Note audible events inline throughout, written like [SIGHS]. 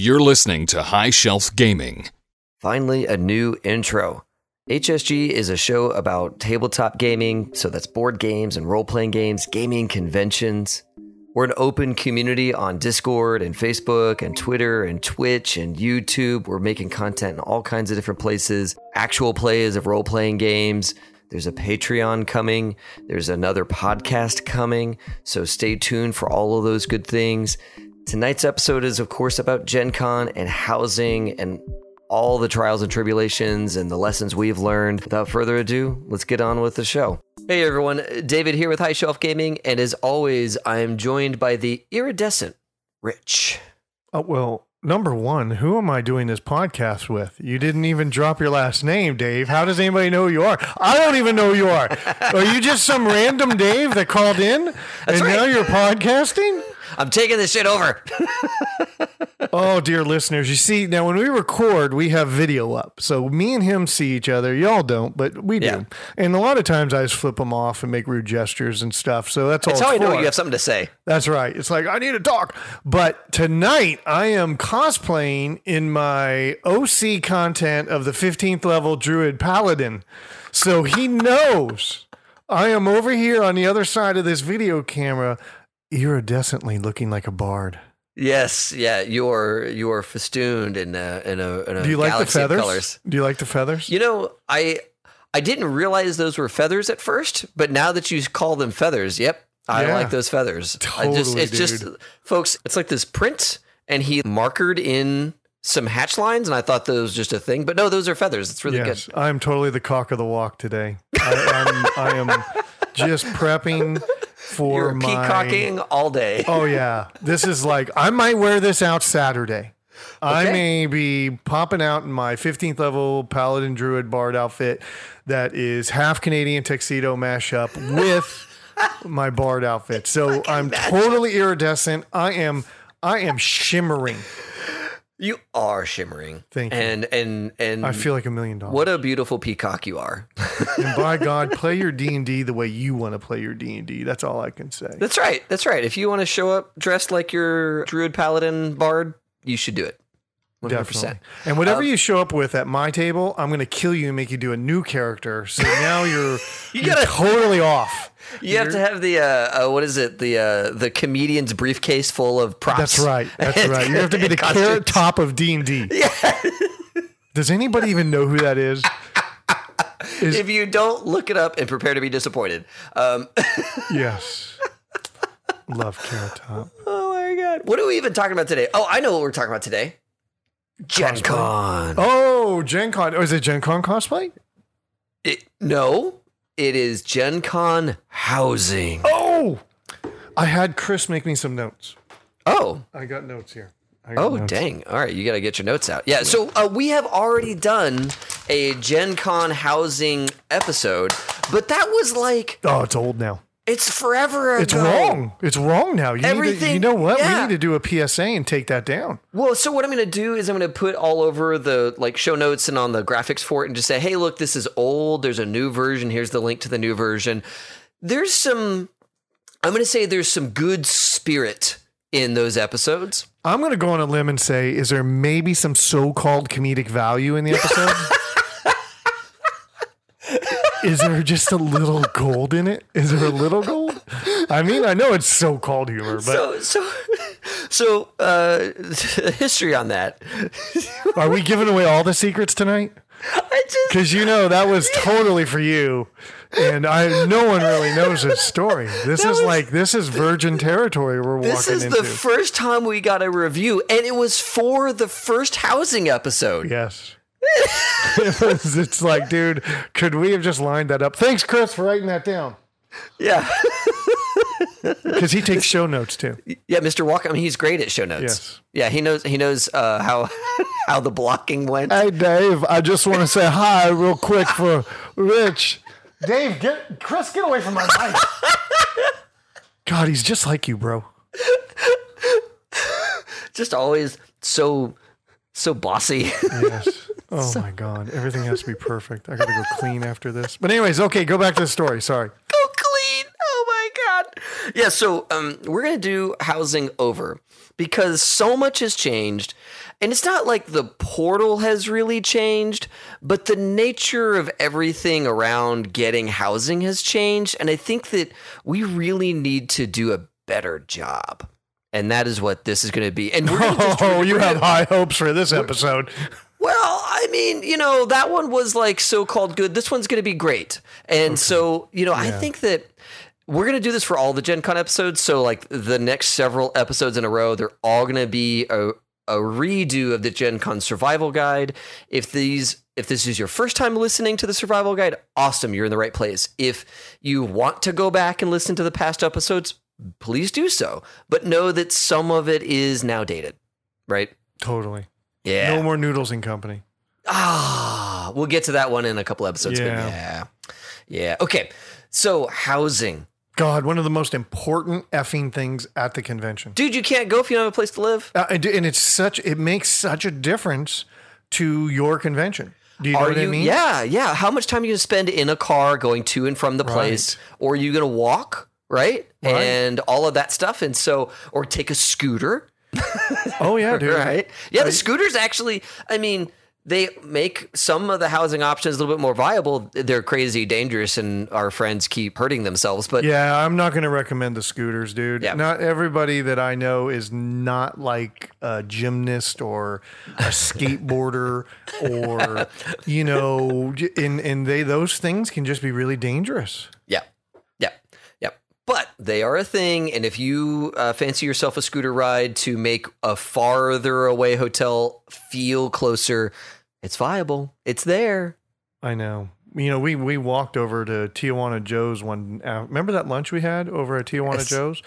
You're listening to High Shelf Gaming. Finally, a new intro. HSG is a show about tabletop gaming, so that's board games and role playing games, gaming conventions. We're an open community on Discord and Facebook and Twitter and Twitch and YouTube. We're making content in all kinds of different places, actual plays of role playing games. There's a Patreon coming. There's another podcast coming. So stay tuned for all of those good things. Tonight's episode is, of course, about Gen Con and housing and all the trials and tribulations and the lessons we've learned. Without further ado, let's get on with the show. Hey everyone, David here with High Shelf Gaming, and as always, I am joined by the iridescent Rich. Oh, well, number one, who am I doing this podcast with? You didn't even drop your last name, Dave. How does anybody know who you are? I don't even know who you are. [LAUGHS] are you just some random Dave that called in That's and right. now you're podcasting? I'm taking this shit over. [LAUGHS] Oh, dear listeners, you see, now when we record, we have video up. So me and him see each other. Y'all don't, but we do. Yeah. And a lot of times I just flip them off and make rude gestures and stuff. So that's all That's how I know for. you have something to say. That's right. It's like I need to talk. But tonight I am cosplaying in my OC content of the 15th level Druid Paladin. So he knows I am over here on the other side of this video camera iridescently looking like a bard. Yes, yeah, you're you're festooned in a in a, in a Do you like the feathers? colors. Do you like the feathers? You know, I I didn't realize those were feathers at first, but now that you call them feathers, yep, I Yeah. like those feathers. I just Totally, it's just folks, it's like this print and he markered in some hatch lines and I thought those was just a thing, but no, those are feathers. It's really yes, good. I'm totally the cock of the walk today. I, I'm, I am just prepping for You're my peacocking all day. [LAUGHS] Oh yeah, this is like I might wear this out Saturday. I may be popping out in my 15th level Paladin Druid Bard outfit that is half Canadian tuxedo mashup with [LAUGHS] my Bard outfit. So I'm totally iridescent. I am I am shimmering. You are shimmering. Thank you. And and and I feel like a million dollars. what a beautiful peacock you are. [LAUGHS] And by God, [LAUGHS] play your D&D the way you want to play your D&D. That's all I can say. That's right. That's right. If you want to show up dressed like your druid paladin bard, you should do it. 100%. Definitely. And whatever Um, you show up with at my table, I'm going to kill you and make you do a new character. So now you're, [LAUGHS] you are gotta- totally off. You have to have the uh, uh, what is it? The uh, the comedian's briefcase full of props. That's right. That's [LAUGHS] right. You have to be the and carrot top of D and D. [LAUGHS] Does anybody even know who that is? Is If you don't look it up and prepare to be disappointed. Um, yes. Love carrot top. oh my god! What are we even talking about today? Oh, I know what we're talking about today. Gen Cosplay. Con. Oh, Gen Con. Oh, is it Gen Con cosplay? It- no, it is Gen Con housing. Oh, I had Chris make me some notes. Oh, I got notes here. Got Oh notes. dang! All right, you got to get your notes out. Yeah, so uh, we have already done a Gen Con housing episode, but that was like Oh, it's old now. It's forever ago. It's wrong. It's wrong now. You need to, Everything- you know what? yeah. We need to do a PSA and take that down. Well, so what I'm going to do is I'm going to put all over the like show notes and on the graphics for it, and just say, hey, look, this is old. There's a new version. Here's the link to the new version. There's some. I'm going to say there's some good spirit in those episodes. I'm going to go on a limb and say, is there maybe some so-called comedic value in the episode? [LAUGHS] is there just a little gold in it? Is there a little gold? I mean, I know it's so-called humor, but So so so uh, [LAUGHS] history on that. are we giving away all the secrets tonight? I just Because you know that was totally for you, and I no one really knows this story. This is like this is virgin territory we're this walking is into. the first time we got a review, and it was for the first housing episode. Yes. It was, it's like, dude, could we have just lined that up? Thanks, Chris, for writing that down. Yeah, Because he takes show notes too. yeah, Mr. Walker. I mean, he's great at show notes. Yes. Yeah, he knows. He knows uh, how how the blocking went. Hey, Dave, I just want to say hi real quick for Rich. Dave, get Chris, get away from my mic. God, he's just like you, bro. Just always so so bossy. Yes. Oh my God, everything has to be perfect. I got to go [LAUGHS] clean after this. But anyways, okay, go back to the story. Sorry. Go clean. Oh my god. Yeah, so um, we're gonna do housing over because so much has changed, And it's not like the portal has really changed, but the nature of everything around getting housing has changed. And I think that we really need to do a better job. And that is what this is going to be. And we're gonna just, [LAUGHS] Oh, you have high hopes for this episode. Well, I mean, you know, that one was like so called good. This one's going to be great. And so, you know, I think that we're going to do this for all the Gen Con episodes. So, like the next several episodes in a row, they're all going to be a, a redo of the Gen Con survival guide. If these if this is your first time listening to the survival guide, awesome, you're in the right place. If you want to go back and listen to the past episodes, please do so. But know that some of it is now dated, right? Totally. Yeah. No more noodles and company. Ah, we'll get to that one in a couple episodes. Yeah. Yeah. Yeah. Okay. So housing. God, one of the most important effing things at the convention. Dude, you can't go if you don't have a place to live. Uh, and and it's such it makes such a difference to your convention. Do you know Are what you I mean? Yeah, yeah. How much time are you gonna spend in a car going to and from the place? Or are you gonna walk? Right? Right. And all of that stuff. And so or take a scooter. [LAUGHS] Oh yeah, dude. Right. Yeah, the scooters actually, I mean, they make some of the housing options a little bit more viable. They're crazy dangerous and our friends keep hurting themselves. But Yeah, I'm not going to recommend the scooters, dude. Yeah. Not everybody that I know is not like a gymnast or a skateboarder [LAUGHS] or you know, and and they those things can just be really dangerous. Yeah. Yeah. Yeah. But they are a thing. And if you uh, fancy yourself a scooter ride to make a farther away hotel feel closer, it's viable. It's there. I know. You know, we we walked over to Tijuana Joe's one. Uh, remember that lunch we had over at Tijuana Yes. Joe's?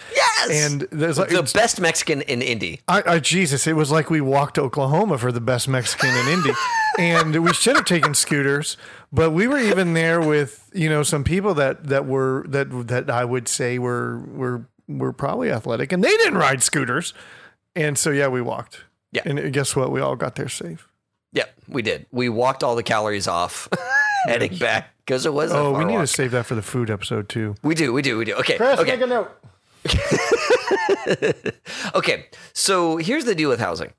Yes. And there's like the best Mexican in Indy. I, I Jesus, it was like we walked to Oklahoma for the best Mexican in Indy, [LAUGHS] and we should have taken scooters, but we were even there with you know some people that that were that that I would say were were were probably athletic, and they didn't ride scooters, and so yeah, we walked. Yeah. and guess what? We all got there safe. Yeah, we did. We walked all the calories off [LAUGHS] heading back because it was. Oh, a Oh, far we need walk. to save that for the food episode too. We do. We do. We do. Okay. okay. a note. [LAUGHS] Okay, so here's the deal with housing.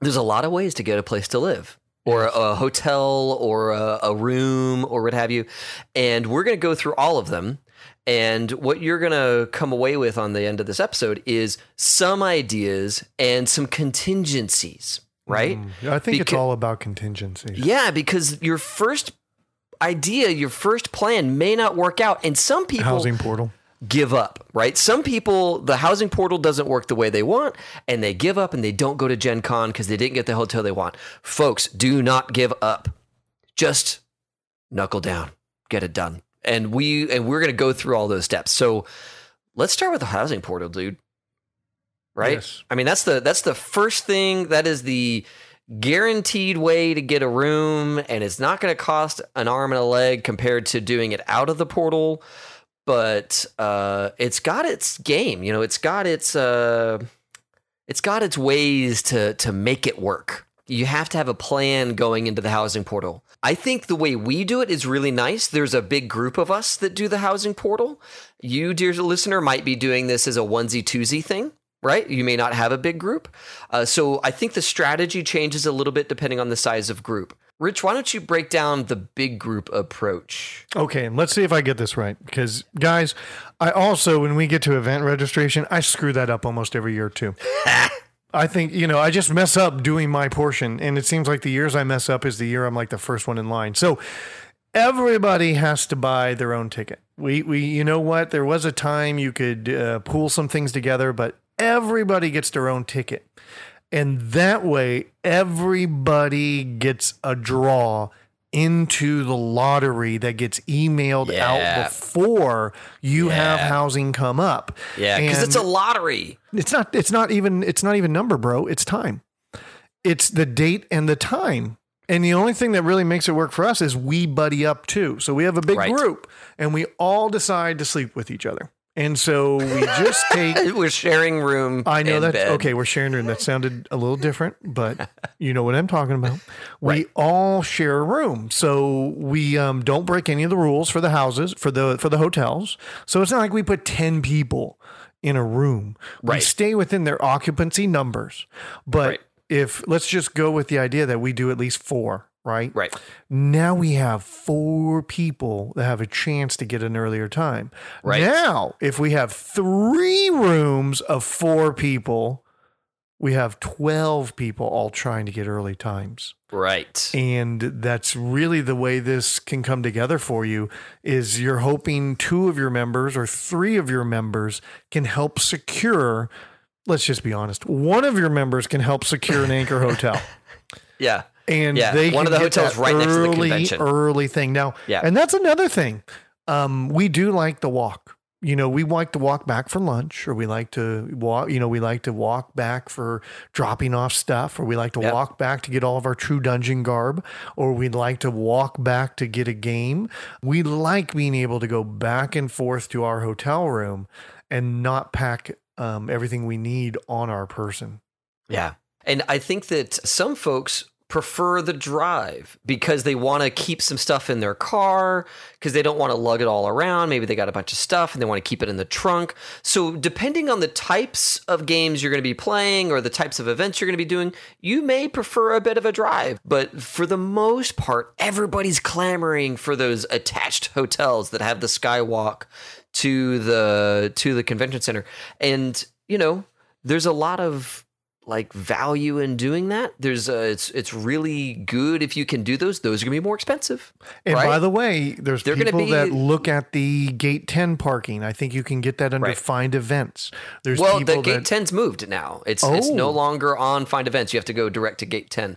There's a lot of ways to get a place to live, or a hotel, or a, a room, or what have you. And we're going to go through all of them. And what you're going to come away with on the end of this episode is some ideas and some contingencies, right? Mm, I think it's all about contingencies. Yeah, because your first idea, your first plan may not work out. And some people Housing portal. Give up, right? Some people, the housing portal doesn't work the way they want, and they give up and they don't go to Gen Con because they didn't get the hotel they want. Folks, do not give up. Just knuckle down, get it done. And we and we're gonna go through all those steps. So let's start with the housing portal, dude. Right? Yes. I mean, that's the that's the first thing. That is the guaranteed way to get a room, and it's not going to cost an arm and a leg compared to doing it out of the portal. But uh, it's got its game, you know. It's got its uh, it's got its ways to to make it work. You have to have a plan going into the housing portal. I think the way we do it is really nice. There's a big group of us that do the housing portal. You, dear listener, might be doing this as a onesie twosie thing, right? You may not have a big group. Uh, so I think the strategy changes a little bit depending on the size of group. Rich, why don't you break down the big group approach? Okay, and let's see if I get this right. Because, guys, I also, when we get to event registration, I screw that up almost every year too. [LAUGHS] I think, you know, I just mess up doing my portion. And it seems like the years I mess up is the year I'm like the first one in line. So everybody has to buy their own ticket. We, we you know what? There was a time you could uh, pool some things together, but everybody gets their own ticket. And that way, everybody gets a draw into the lottery that gets emailed Yeah. out before you have housing come up. Yeah, because it's a lottery. it's not it's not even it's not even number, bro. It's time. It's the date and the time. And the only thing that really makes it work for us is we buddy up too. So we have a big Right. group and we all decide to sleep with each other. And so we just [LAUGHS] take We're sharing room. I know that. bed. Okay, we're sharing room. That sounded a little different, but [LAUGHS] you know what I'm talking about. We Right. all share a room, so we um, don't break any of the rules for the houses for the for the hotels. So it's not like we put ten people in a room. We stay within their occupancy numbers, but Right. if let's just go with the idea that we do at least four, right? Right. Now we have four people that have a chance to get an earlier time. Right. Now, if we have three rooms of four people, we have 12 people all trying to get early times. Right. And that's really the way this can come together for you is you're hoping two of your members or three of your members can help secure let's just be honest. One of your members can help secure an anchor hotel. [LAUGHS] Yeah. And Yeah, they one can of the get hotels right next to the early, convention. Early thing. Now, Yeah. and that's another thing. Um, we do like the walk. You know, we like to walk back for lunch, or we like to walk. You know, we like to walk back for dropping off stuff, or we like to Yep. walk back to get all of our true dungeon garb, or we'd like to walk back to get a game. We like being able to go back and forth to our hotel room and not pack um, everything we need on our person. Yeah. And I think that some folks prefer the drive because they want to keep some stuff in their car because they don't want to lug it all around. Maybe they got a bunch of stuff and they want to keep it in the trunk. So, depending on the types of games you're going to be playing or the types of events you're going to be doing, you may prefer a bit of a drive. But for the most part, everybody's clamoring for those attached hotels that have the skywalk to the to the convention center. And, you know, there's a lot of like value in doing that. There's a, it's it's really good if you can do those. Those are gonna be more expensive. And right? by the way, there's They're people be- that look at the gate 10 parking. I think you can get that under Right. find events. There's well, people the gate that 10's moved now. It's it's no Oh. longer on find events. You have to go direct to gate 10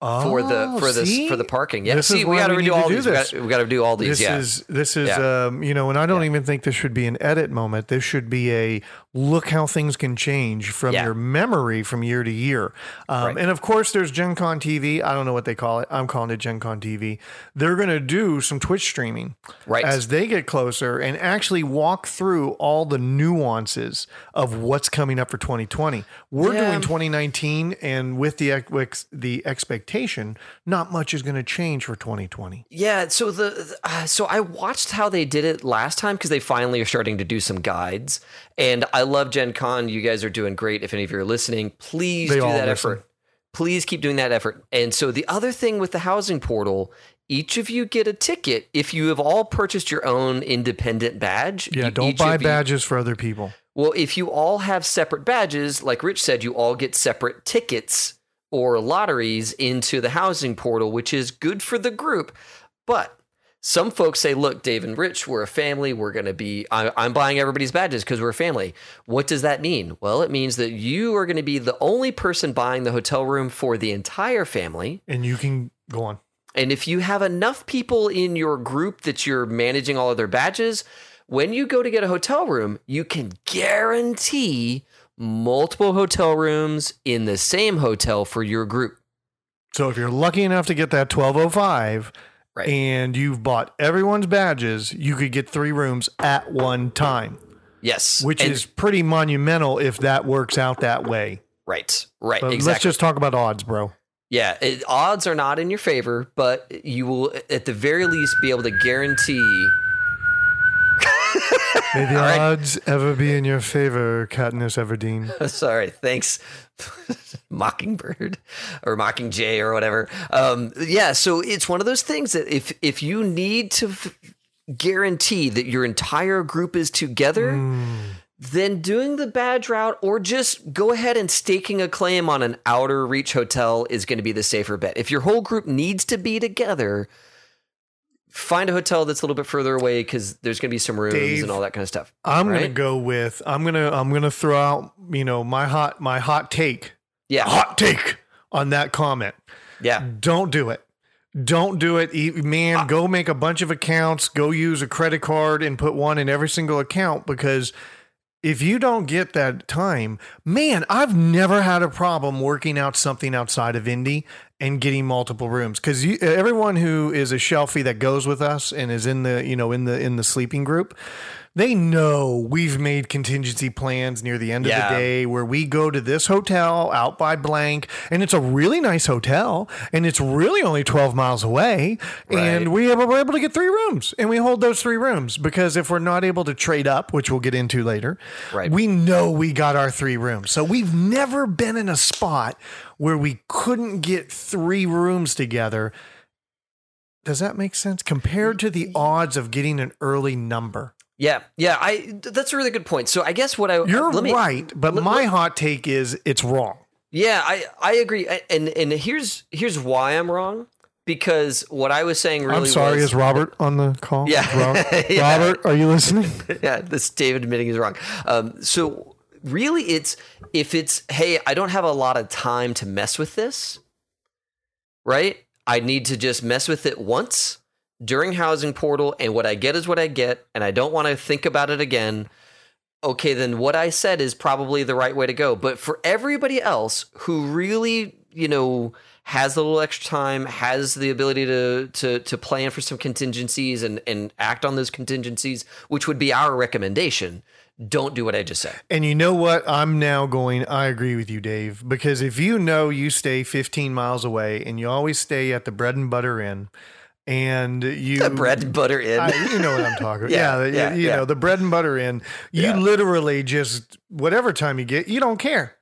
for the Oh, for the for the parking. Yeah, This see, we got to redo all these. We this. got, we got to do all these. This yeah. is this is Yeah. um, you know, and I don't even think this should be an edit moment. This should be a look how things can change from Yeah. your memory from year to year. Um, Right. And of course, there's Gen Con TV. I don't know what they call it. I'm calling it Gen Con TV. They're going to do some Twitch streaming Right. as they get closer and actually walk through all the nuances of what's coming up for 2020. We're Yeah. doing 2019, and with the ex- the expectation, not much is going to change for 2020. Yeah, so the uh, so I watched how they did it last time because they finally are starting to do some guides, and I love Gen Con. You guys are doing great. If any of you are listening, please They do that listen. effort. Please keep doing that effort. And so the other thing with the housing portal, each of you get a ticket if you have all purchased your own independent badge. Yeah, you- don't buy you- badges for other people. well, if you all have separate badges, like Rich said, you all get separate tickets or lotteries into the housing portal, which is good for the group. But some folks say, look, Dave and Rich, we're a family. We're going to be, I, I'm buying everybody's badges because we're a family. What does that mean? Well, it means that you are going to be the only person buying the hotel room for the entire family. And you can go on. And if you have enough people in your group that you're managing all of their badges, when you go to get a hotel room, you can guarantee multiple hotel rooms in the same hotel for your group. So if you're lucky enough to get that 1205 Right. and you've bought everyone's badges, you could get three rooms at one time, Yes. which And- is pretty monumental if that works out that way. right. Right. But exactly. let's just talk about odds, bro. yeah. It, odds are not in your favor, but you will, at the very least, be able to guarantee. May the right. odds ever be in your favor, Katniss Everdeen. [LAUGHS] Sorry, thanks, [LAUGHS] Mockingbird or Mockingjay or whatever. Um, yeah, so it's one of those things that if if you need to f- guarantee that your entire group is together, then doing the badge route or just go ahead and staking a claim on an outer reach hotel is going to be the safer bet. If your whole group needs to be together. Find a hotel that's a little bit further away because there's going to be some rooms Dave, and all that kind of stuff. I'm gonna go with I'm gonna I'm gonna throw out you know my hot my hot take Yeah, hot take on that comment. yeah, Don't do it. Don't do it. Man, go make a bunch of accounts, go use a credit card and put one in every single account because if you don't get that time, man, I've never had a problem working out something outside of Indy and getting multiple rooms. Because everyone who is a shelfie that goes with us and is in the you know in the in the sleeping group they know we've made contingency plans near the end Yeah. of the day where we go to this hotel out by blank and it's a really nice hotel and it's really only 12 miles away Right. and we we're able to get three rooms and we hold those three rooms because if we're not able to trade up which we'll get into later Right. we know we got our three rooms so we've never been in a spot where we couldn't get three rooms together. Does that make sense? Compared to the odds of getting an early number. Yeah, yeah. I that's a really good point. So I guess what I You're let me- right, but let- my let- hot take is it's wrong. Yeah, I I agree. I- And and here's here's why I'm wrong because what I was saying really I'm sorry, was, is Robert on the call? Yeah. Ro- [LAUGHS] Yeah. Robert, are you listening? [LAUGHS] yeah, this David admitting is wrong. Um, so really, it's if it's hey, I don't have a lot of time to mess with this, right? I need to just mess with it once during housing portal, and what I get is what I get, and I don't want to think about it again. Okay, then what I said is probably the right way to go. But for everybody else who really, you know, has a little extra time, has the ability to to to plan for some contingencies and and act on those contingencies, which would be our recommendation. Don't do what I just said. And you know what? I'm now going, I agree with you, Dave, because if you know you stay 15 miles away and you always stay at the bread and butter inn and you The bread and butter in. I, you know what I'm talking [LAUGHS] about. Yeah, yeah, yeah, you yeah. know, the bread and butter in. you literally just, whatever time you get, you don't care.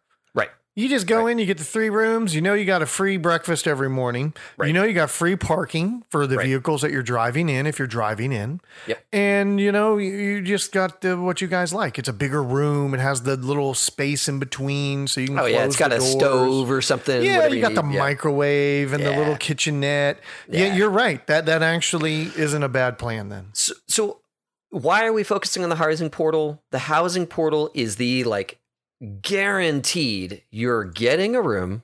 Right. You just go in, you get the three rooms. You know, you got a free breakfast every morning. Right. You know, you got free parking for the Right. vehicles that you're driving in if you're driving in. Yep. And, you know, you, you just got the, what you guys like. It's a bigger room. It has the little space in between so you can Oh yeah, it's got a doors. stove or something. Yeah, you got the. Yeah. microwave and the little kitchenette. Yeah. Yeah. you're right. That that actually isn't a bad plan then. So, so why are we focusing on the housing portal? The housing portal is the like guaranteed you're getting a room.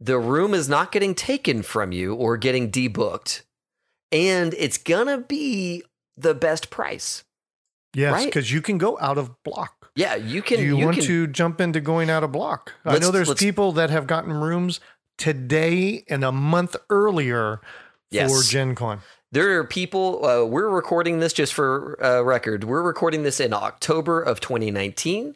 The room is not getting taken from you or getting debooked, and it's gonna be the best price. Yes, Right. because you can go out of block. Yeah, you can. Do you, want can, to jump into going out of block? I know there's people that have gotten rooms today and a month earlier Yes. for Gen Con. There are people. Uh, we're recording this just for uh, record. We're recording this in October of 2019,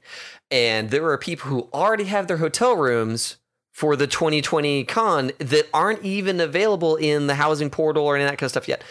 and there are people who already have their hotel rooms for the 2020 con that aren't even available in the housing portal or any of that kind of stuff yet.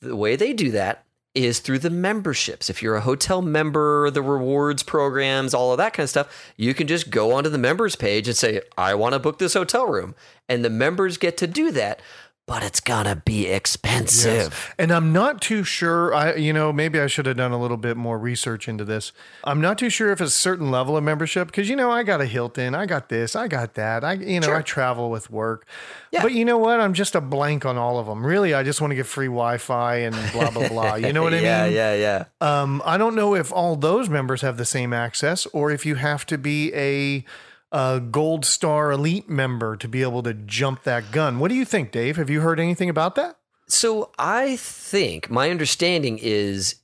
The way they do that is through the memberships. If you're a hotel member, the rewards programs, all of that kind of stuff, you can just go onto the members page and say, I want to book this hotel room. And the members get to do that, but it's gonna be expensive. And I'm not too sure. I, you know, maybe I should have done a little bit more research into this. I'm not too sure if it's a certain level of membership because you know I got a Hilton, I got this, I got that. I, you know, Sure. I travel with work. Yeah. But you know what? I'm just a blank on all of them. Really, I just want to get free Wi-Fi and blah blah blah. [LAUGHS] You know what I yeah, mean? Yeah, yeah, Um, I don't know if all those members have the same access or if you have to be a, a Gold Star Elite member to be able to jump that gun. What do you think, Dave? Have you heard anything about that? So I think my understanding is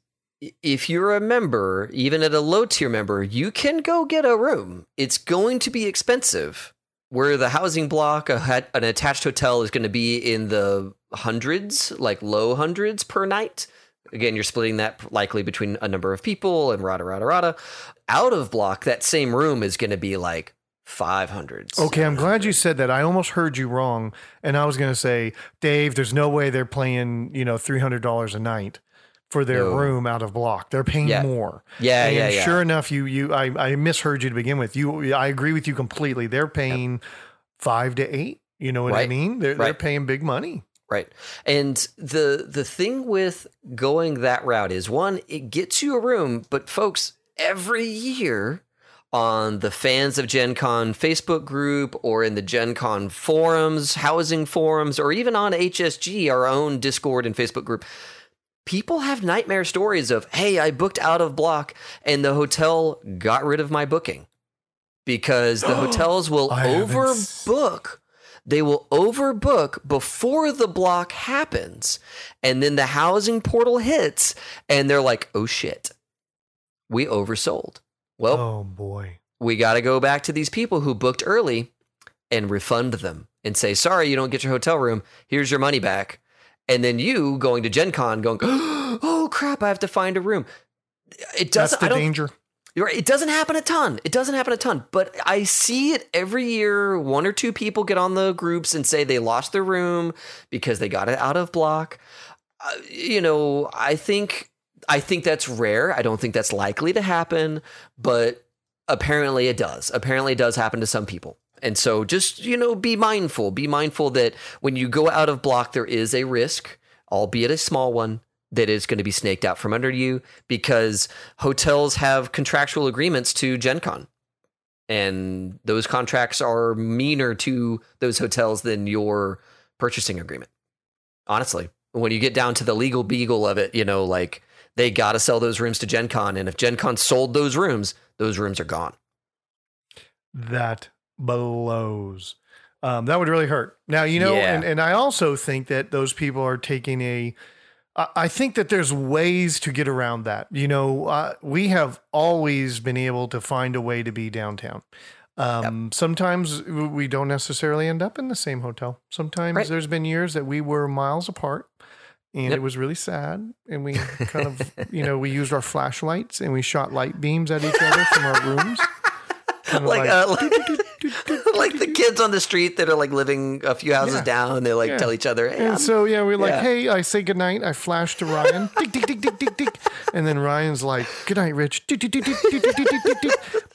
if you're a member, even at a low tier member, you can go get a room. It's going to be expensive. Where the housing block, an attached hotel is going to be in the hundreds, like low hundreds per night. Again, you're splitting that likely between a number of people and rada rada rada. Out of block, that same room is going to be like five hundreds. Okay, I'm glad you said that. I almost heard you wrong, and I was going to say, Dave, there's no way they're playing, you know, three hundred dollars a night for their room out of block. They're paying Yeah. more. Yeah, and yeah, yeah. Sure enough, you you I, I misheard you to begin with. You, I agree with you completely. They're paying five to eight. You know what I mean? They're they're paying big money. Right. And the the thing with going that route is one, it gets you a room, but folks, every year on the fans of Gen Con Facebook group or in the Gen Con forums, housing forums, or even on HSG, our own Discord and Facebook group, people have nightmare stories of, hey, I booked out of block and the hotel got rid of my booking. Because the [GASPS] hotels will I overbook. They will overbook before the block happens. And then the housing portal hits and they're like, oh shit, we oversold. Well, oh boy. we got to go back to these people who booked early and refund them and say, sorry, you don't get your hotel room. Here's your money back. And then you going to Gen Con going, [GASPS] oh crap, I have to find a room. It doesn't, the I don't, danger. it doesn't happen a ton. It doesn't happen a ton, but I see it every year. One or two people get on the groups and say they lost their room because they got it out of block. Uh, you know, I think I think that's rare. I don't think that's likely to happen, but apparently it does. Apparently it does happen to some people. And so just, you know, be mindful. Be mindful that when you go out of block, there is a risk, albeit a small one, that is going to be snaked out from under you because hotels have contractual agreements to Gen Con. And those contracts are meaner to those hotels than your purchasing agreement. Honestly, when you get down to the legal beagle of it, you know, like they got to sell those rooms to Gen Con. And if Gen Con sold those rooms, those rooms are gone. That blows. Um, that would really hurt. Now, you know, Yeah. and, and I also think that those people are taking a. I think that there's ways to get around that. You know, uh, we have always been able to find a way to be downtown. Um, Sometimes we don't necessarily end up in the same hotel. Sometimes Right. there's been years that we were miles apart and yep. it was really sad. And we kind of, you know, we used our flashlights and we shot light beams at each other from our rooms. Kind of like, like, uh, like, like, the kids on the street that are like living a few houses yeah. down. They like yeah. tell each other. Hey, and so yeah, we're like, yeah. hey, I say goodnight. I flash to Ryan. And then Ryan's like, goodnight, Rich.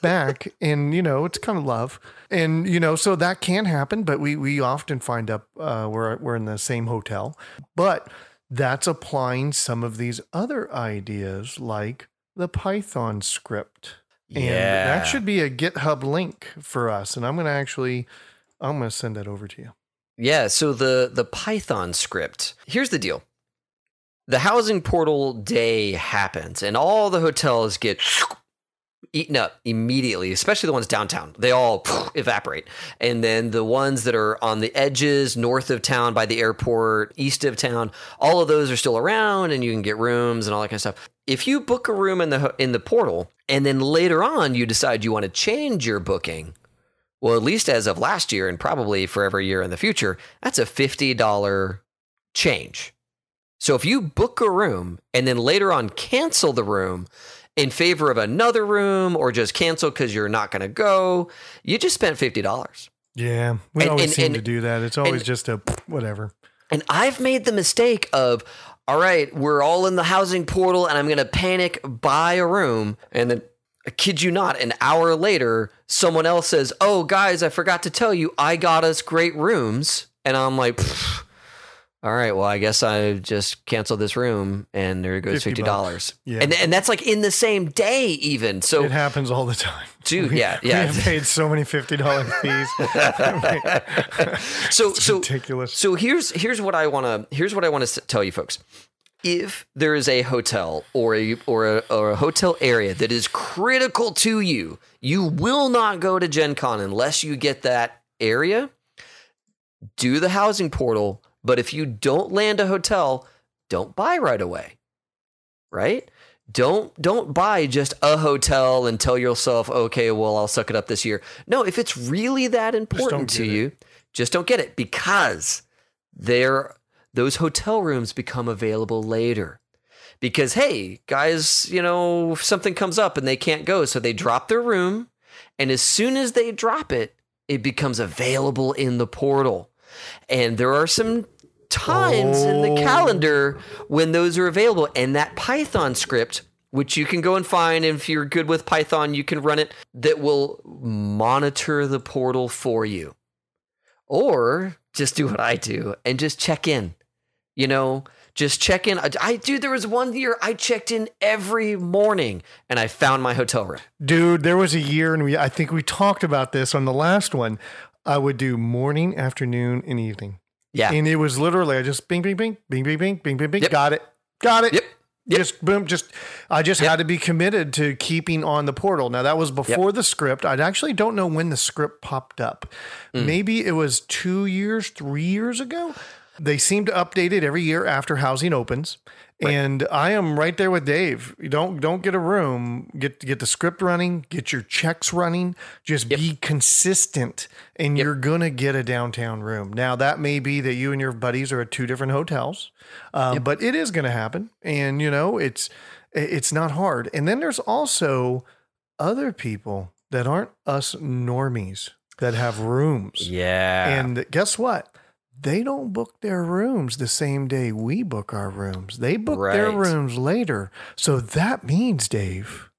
Back. And you know, it's kind of love. And you know, so that can happen, but we we often find up uh, we're we're in the same hotel. But that's applying some of these other ideas like the Python script. And that should be a GitHub link for us. And I'm gonna actually I'm gonna send that over to you. Yeah, so the the Python script. Here's the deal. The housing portal day happens and all the hotels get eaten up immediately, especially the ones downtown. They all evaporate. And then the ones that are on the edges, north of town by the airport, east of town, all of those are still around and you can get rooms and all that kind of stuff. If you book a room in the in the portal and then later on you decide you want to change your booking, well, at least as of last year and probably for every year in the future, that's a $50 change. So if you book a room and then later on cancel the room in favor of another room or just cancel because you're not going to go, you just spent $50. Yeah, we And- always and- seem and- to do that. It's always just a whatever. And I've made the mistake of, all right, we're all in the housing portal and I'm going to panic, buy a room. And then, I kid you not, an hour later, someone else says, oh, guys, I forgot to tell you, I got us great rooms. And I'm like, "Pfft, all right, well, I guess I just canceled this room and there goes 50 $50. Yeah. And, and that's like in the same day, even. So, It happens all the time. Dude, We- yeah, We yeah. have paid so many fifty dollar fees. [LAUGHS] [LAUGHS] so, It's so, ridiculous. So here's here's what I want to here's what I want to tell you folks. If there is a hotel or a or a, or a hotel area that is critical to you, you will not go to Gen Con unless you get that area. Do the housing portal, but if you don't land a hotel, don't buy right away. Right? Don't don't buy just a hotel and tell yourself, okay, well, I'll suck it up this year. No, if it's really that important to get it. you, just don't get it because there those hotel rooms become available later. Because hey, guys, you know, something comes up and they can't go, so they drop their room, and as soon as they drop it, it becomes available in the portal. And there are some times in the Oh. calendar when those are available. And that Python script, which you can go and find, and if you're good with Python, you can run it, that will monitor the portal for you. Or just do what I do and just check in. You know, just check in. I, I dude, there was one year I checked in every morning and I found my hotel room. Dude, there was a year, and we I think we talked about this on the last one. I would do morning, afternoon, and evening. Yeah. And it was literally I just bing, bing, bing, bing, bing, bing, bing, bing, bing. Yep. Got it. Got it. Yep. Yep. Just boom, just I just Yep. had to be committed to keeping on the portal. Now that was before the script. I actually don't know when the script popped up. Mm. Maybe it was two years, three years ago. They seem to update it every year after housing opens. And I am right there with Dave. You don't don't get a room, get get the script running, get your checks running, just be consistent and you're going to get a downtown room. Now that may be that you and your buddies are at two different hotels. Um, but it is going to happen and you know, it's it's not hard. And then there's also other people that aren't us normies that have rooms. Yeah. And guess what? They don't book their rooms the same day we book our rooms. They book their rooms later. So that means, Dave,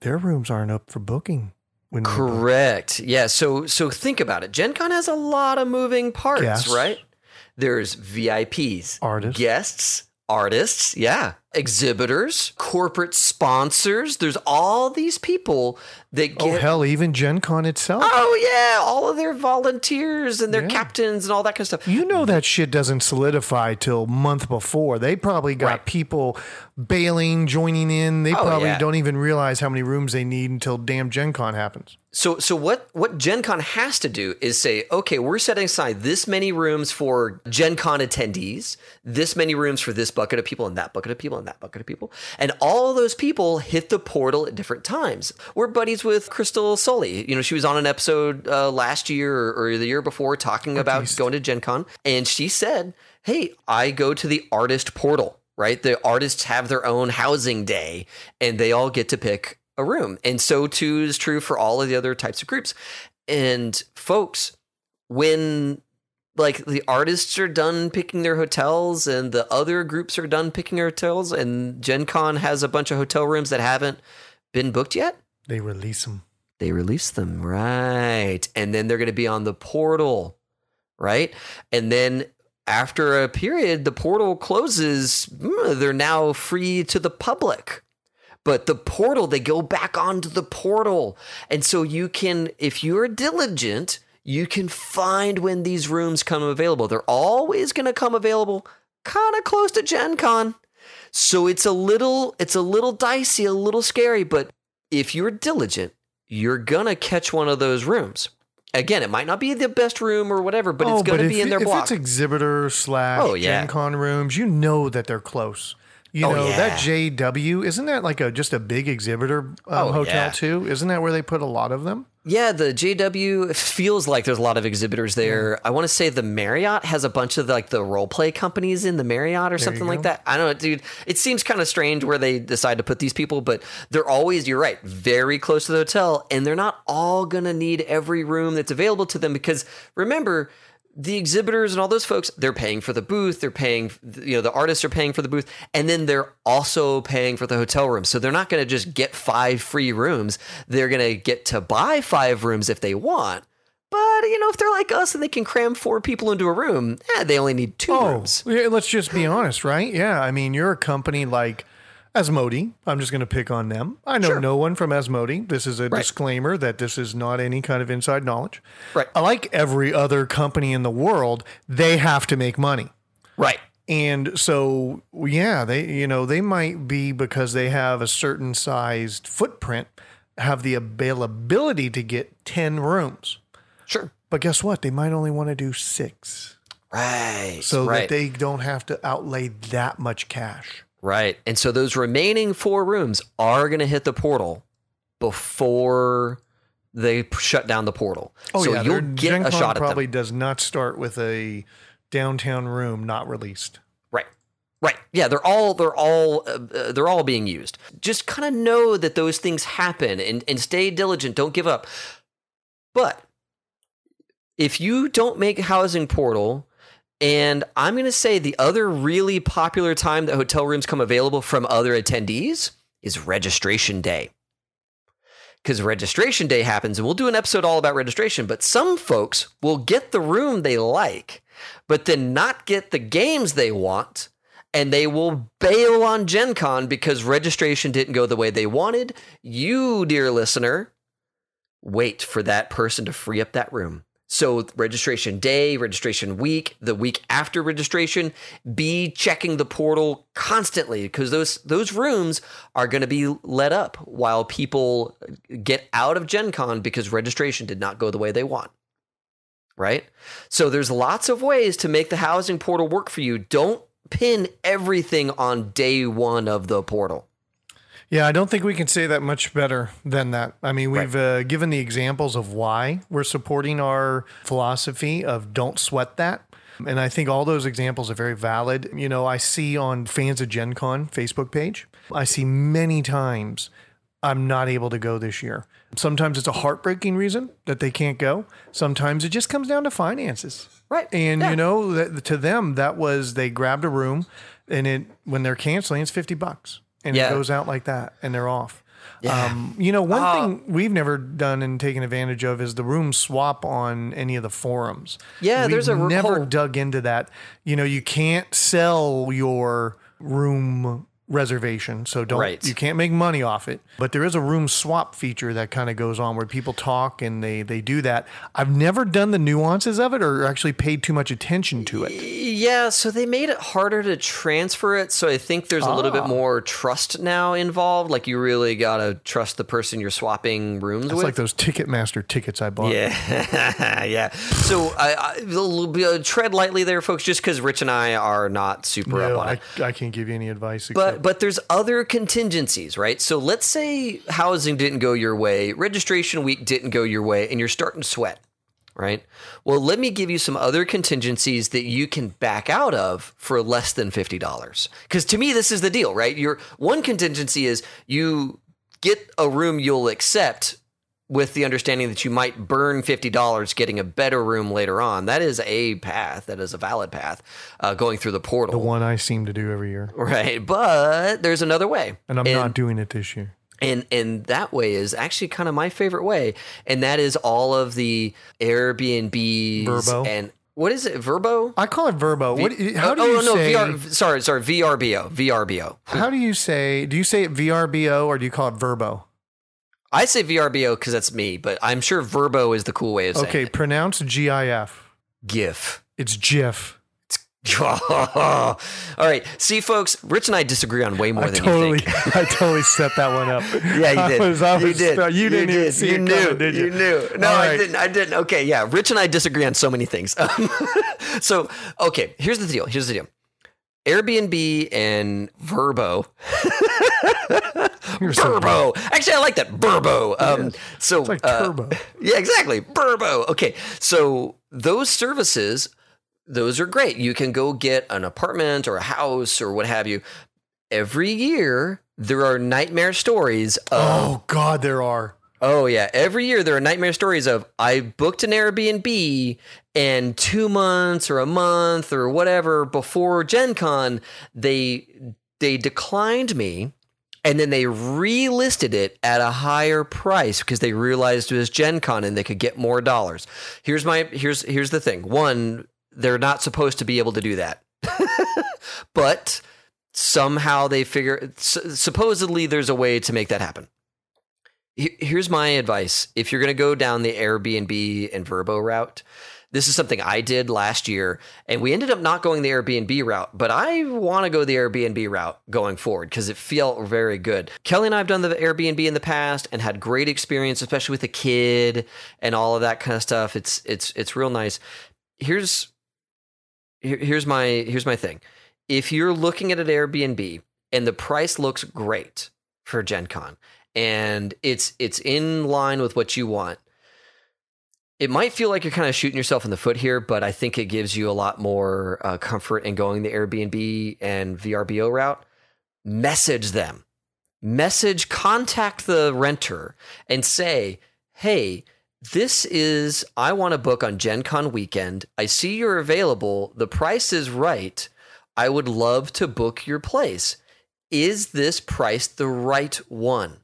their rooms aren't up for booking when Correct. Yeah. So so think about it. Gen Con has a lot of moving parts, Guests. right? There's VIPs, Artists. guests, artists, yeah, exhibitors, corporate sponsors. There's all these people that oh, get. oh hell, even Gen Con itself. Oh yeah, all of their volunteers and their Yeah. captains and all that kind of stuff. You know that shit doesn't solidify till month before. They probably got Right. people bailing, joining in. They Oh, probably yeah. don't even realize how many rooms they need until damn Gen Con happens. So so what what Gen Con has to do is say, okay, we're setting aside this many rooms for Gen Con attendees, this many rooms for this bucket of people and that bucket of people and that bucket of people. And all those people hit the portal at different times. We're buddies with Crystal Sully. You know, she was on an episode uh, last year or, or the year before talking about East. going to Gen Con. And she said, hey, I go to the artist portal, right? The artists have their own housing day and they all get to pick a room. And so too is true for all of the other types of groups. And folks, when like the artists are done picking their hotels and the other groups are done picking their hotels and Gen Con has a bunch of hotel rooms that haven't been booked yet, They release them. they release them, right? And then they're going to be on the portal, right? And then after a period, the portal closes. mm, They're now free to the public. But the portal, they go back onto the portal. And so you can, if you're diligent, you can find when these rooms come available. They're always going to come available kind of close to Gen Con. So it's a little it's a little dicey, a little scary, but if you're diligent, you're gonna catch one of those rooms. Again, it might not be the best room or whatever, but it's gonna Oh, be in their if block. If it's exhibitor slash Oh, yeah. Gen Con rooms, you know that they're close. You Oh, know yeah. that JW isn't that like a just a big exhibitor um, Oh, hotel yeah. too? Isn't that where they put a lot of them? Yeah, the JW feels like there's a lot of exhibitors there. I want to say the Marriott has a bunch of like the role play companies in the Marriott or something like that. I don't know, dude. It seems kind of strange where they decide to put these people, but they're always, you're right, very close to the hotel, and they're not all gonna need every room that's available to them because remember, the exhibitors and all those folks, they're paying for the booth, they're paying, you know, the artists are paying for the booth, and then they're also paying for the hotel room. So they're not going to just get five free rooms. They're going to get to buy five rooms if they want. But, you know, if they're like us and they can cram four people into a room, eh, they only need two Oh, rooms. yeah, let's just be honest, right? Yeah, I mean, you're a company like Asmodee. I'm just going to pick on them. I know Sure. no one from Asmodee. This is a Right. disclaimer that this is not any kind of inside knowledge. Right. Like every other company in the world, they have to make money. Right. And so, yeah, they, you know, they might be because they have a certain sized footprint, have the availability to get 10 rooms. Sure. But guess what? They might only want to do six Right. so right. that they don't have to outlay that much cash. Right. And so those remaining four rooms are going to hit the portal before they shut down the portal. Oh, so yeah. you'll get Gen a Con shot at probably them. does not start with a downtown room not released. Right. Right. Yeah, they're all they're all uh, uh, they're all being used. Just kind of know that those things happen and and stay diligent, don't give up. But if you don't make housing portal and I'm going to say the other really popular time that hotel rooms come available from other attendees is registration day. Because registration day happens, and we'll do an episode all about registration, but some folks will get the room they like, but then not get the games they want, and they will bail on Gen Con because registration didn't go the way they wanted. You, dear listener, wait for that person to free up that room. So, registration day, registration week, the week after registration, be checking the portal constantly because those those rooms are going to be let up while people get out of Gen Con because registration did not go the way they want. Right? So, there's lots of ways to make the housing portal work for you. Don't pin everything on day one of the portal. Yeah, I don't think we can say that much better than that. I mean, we've uh, given the examples of why we're supporting our philosophy of don't sweat that. And I think all those examples are very valid. You know, I see on Fans of Gen Con Facebook page, I see many times I'm not able to go this year. Sometimes it's a heartbreaking reason that they can't go. Sometimes it just comes down to finances. Right. And Yeah. you know, that, to them, that was they grabbed a room and it when they're canceling, it's 50 bucks. And Yeah. it goes out like that and they're off. Yeah. Um, you know, one Oh. thing we've never done and taken advantage of is the room swap on any of the forums. Yeah, We've there's a never whole- dug into that. You know, you can't sell your room reservation, so don't Right. you can't make money off it. But there is a room swap feature that kind of goes on where people talk and they they do that. I've never done the nuances of it or actually paid too much attention to it. Yeah, so they made it harder to transfer it. So I think there's a little Ah. bit more trust now involved. Like you really gotta trust the person you're swapping rooms with. It's with. like those Ticketmaster tickets I bought. Yeah, [LAUGHS] yeah. So I, I will uh, tread lightly there, folks, just because Rich and I are not super No, up on I, it. I can't give you any advice. But except- but there's other contingencies, right? So let's say housing didn't go your way, registration week didn't go your way, and you're starting to sweat, right? Well, let me give you some other contingencies that you can back out of for less than fifty dollars. Because to me, this is the deal, right? Your one contingency is you get a room you'll accept with the understanding that you might burn $50 getting a better room later on. That is a path, that is a valid path uh, going through the portal. the one I seem to do every year, Right, but there's another way, and I'm not doing it this year. And and that way is actually kind of my favorite way, and that is all of the Airbnbs Verbo? and what is it, Verbo? I call it Verbo. what? How oh, do oh, you no, say? VR, sorry, sorry, VRBO, VRBO. How do you say? Do you say it VRBO or do you call it Verbo? I say VRBO because that's me, but I'm sure Verbo is the cool way of saying Okay, it. pronounce GIF. GIF. It's GIF. [LAUGHS] all right, see, folks, Rich and I disagree on way more I than totally, you think. [LAUGHS] I totally set that one up. [LAUGHS] Yeah, you did. was- I you was- did. You didn't even see you it knew. coming, did you? You knew. No, I didn't. I didn't. Okay, yeah. Rich and I disagree on so many things. Um, so, okay, here's the deal. Here's the deal. Airbnb and Verbo. You're so Actually, I like that. Verbo. Um, so It's like uh, turbo. yeah, exactly. Verbo. Okay. So those services, those are great. You can go get an apartment or a house or what have you. Every year, there are nightmare stories of, Oh God, there are. oh, yeah. Every year, there are nightmare stories of, I booked an Airbnb and two months or a month or whatever before Gen Con, they, they declined me and then they relisted it at a higher price because they realized it was Gen Con and they could get more dollars. Here's my here's here's the thing. One, they're not supposed to be able to do that. [LAUGHS] but somehow they figure supposedly there's a way to make that happen. Here's my advice. If you're going to go down the Airbnb and Verbo route, this is something I did last year, and we ended up not going the Airbnb route, but I want to go the Airbnb route going forward because it felt very good. Kelly and I have done the Airbnb in the past and had great experience, especially with a kid and all of that kind of stuff. It's it's it's real nice. Here's here- here's my here's my thing. If you're looking at an Airbnb and the price looks great for Gen Con and it's it's in line with what you want, it might feel like you're kind of shooting yourself in the foot here, but I think it gives you a lot more uh, comfort in going the Airbnb and VRBO route. Message them, message, contact the renter and say, hey, this is, I want to book on Gen Con weekend. I see you're available. The price is right. I would love to book your place. Is this price the right one?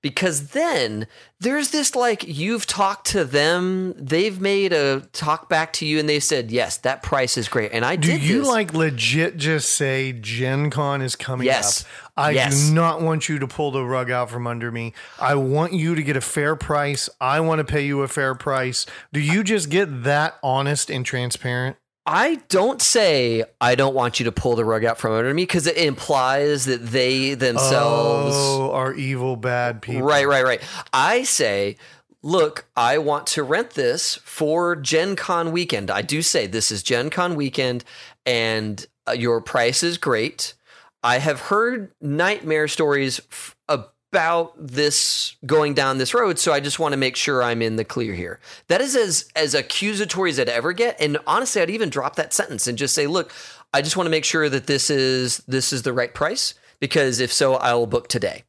Because then there's this like you've talked to them they've made a talk back to you and they said yes that price is great and i Do you this. like legit just say Gen Con is coming Yes. up? I Yes. do not want you to pull the rug out from under me. I want you to get a fair price. I want to pay you a fair price. Do you just get that honest and transparent? I don't say i don't want you to pull the rug out from under me because it implies that they themselves Oh, are evil bad people. Right, right, right. I say, look, I want to rent this for Gen Con weekend. I do say this is Gen Con weekend and uh, your price is great. I have heard nightmare stories f- about this going down this road, so I just want to make sure I'm in the clear here. That is as as accusatory as I'd ever get, and honestly, I'd even drop that sentence and just say, "Look, I just want to make sure that this is this is the right price because if so, I will book today."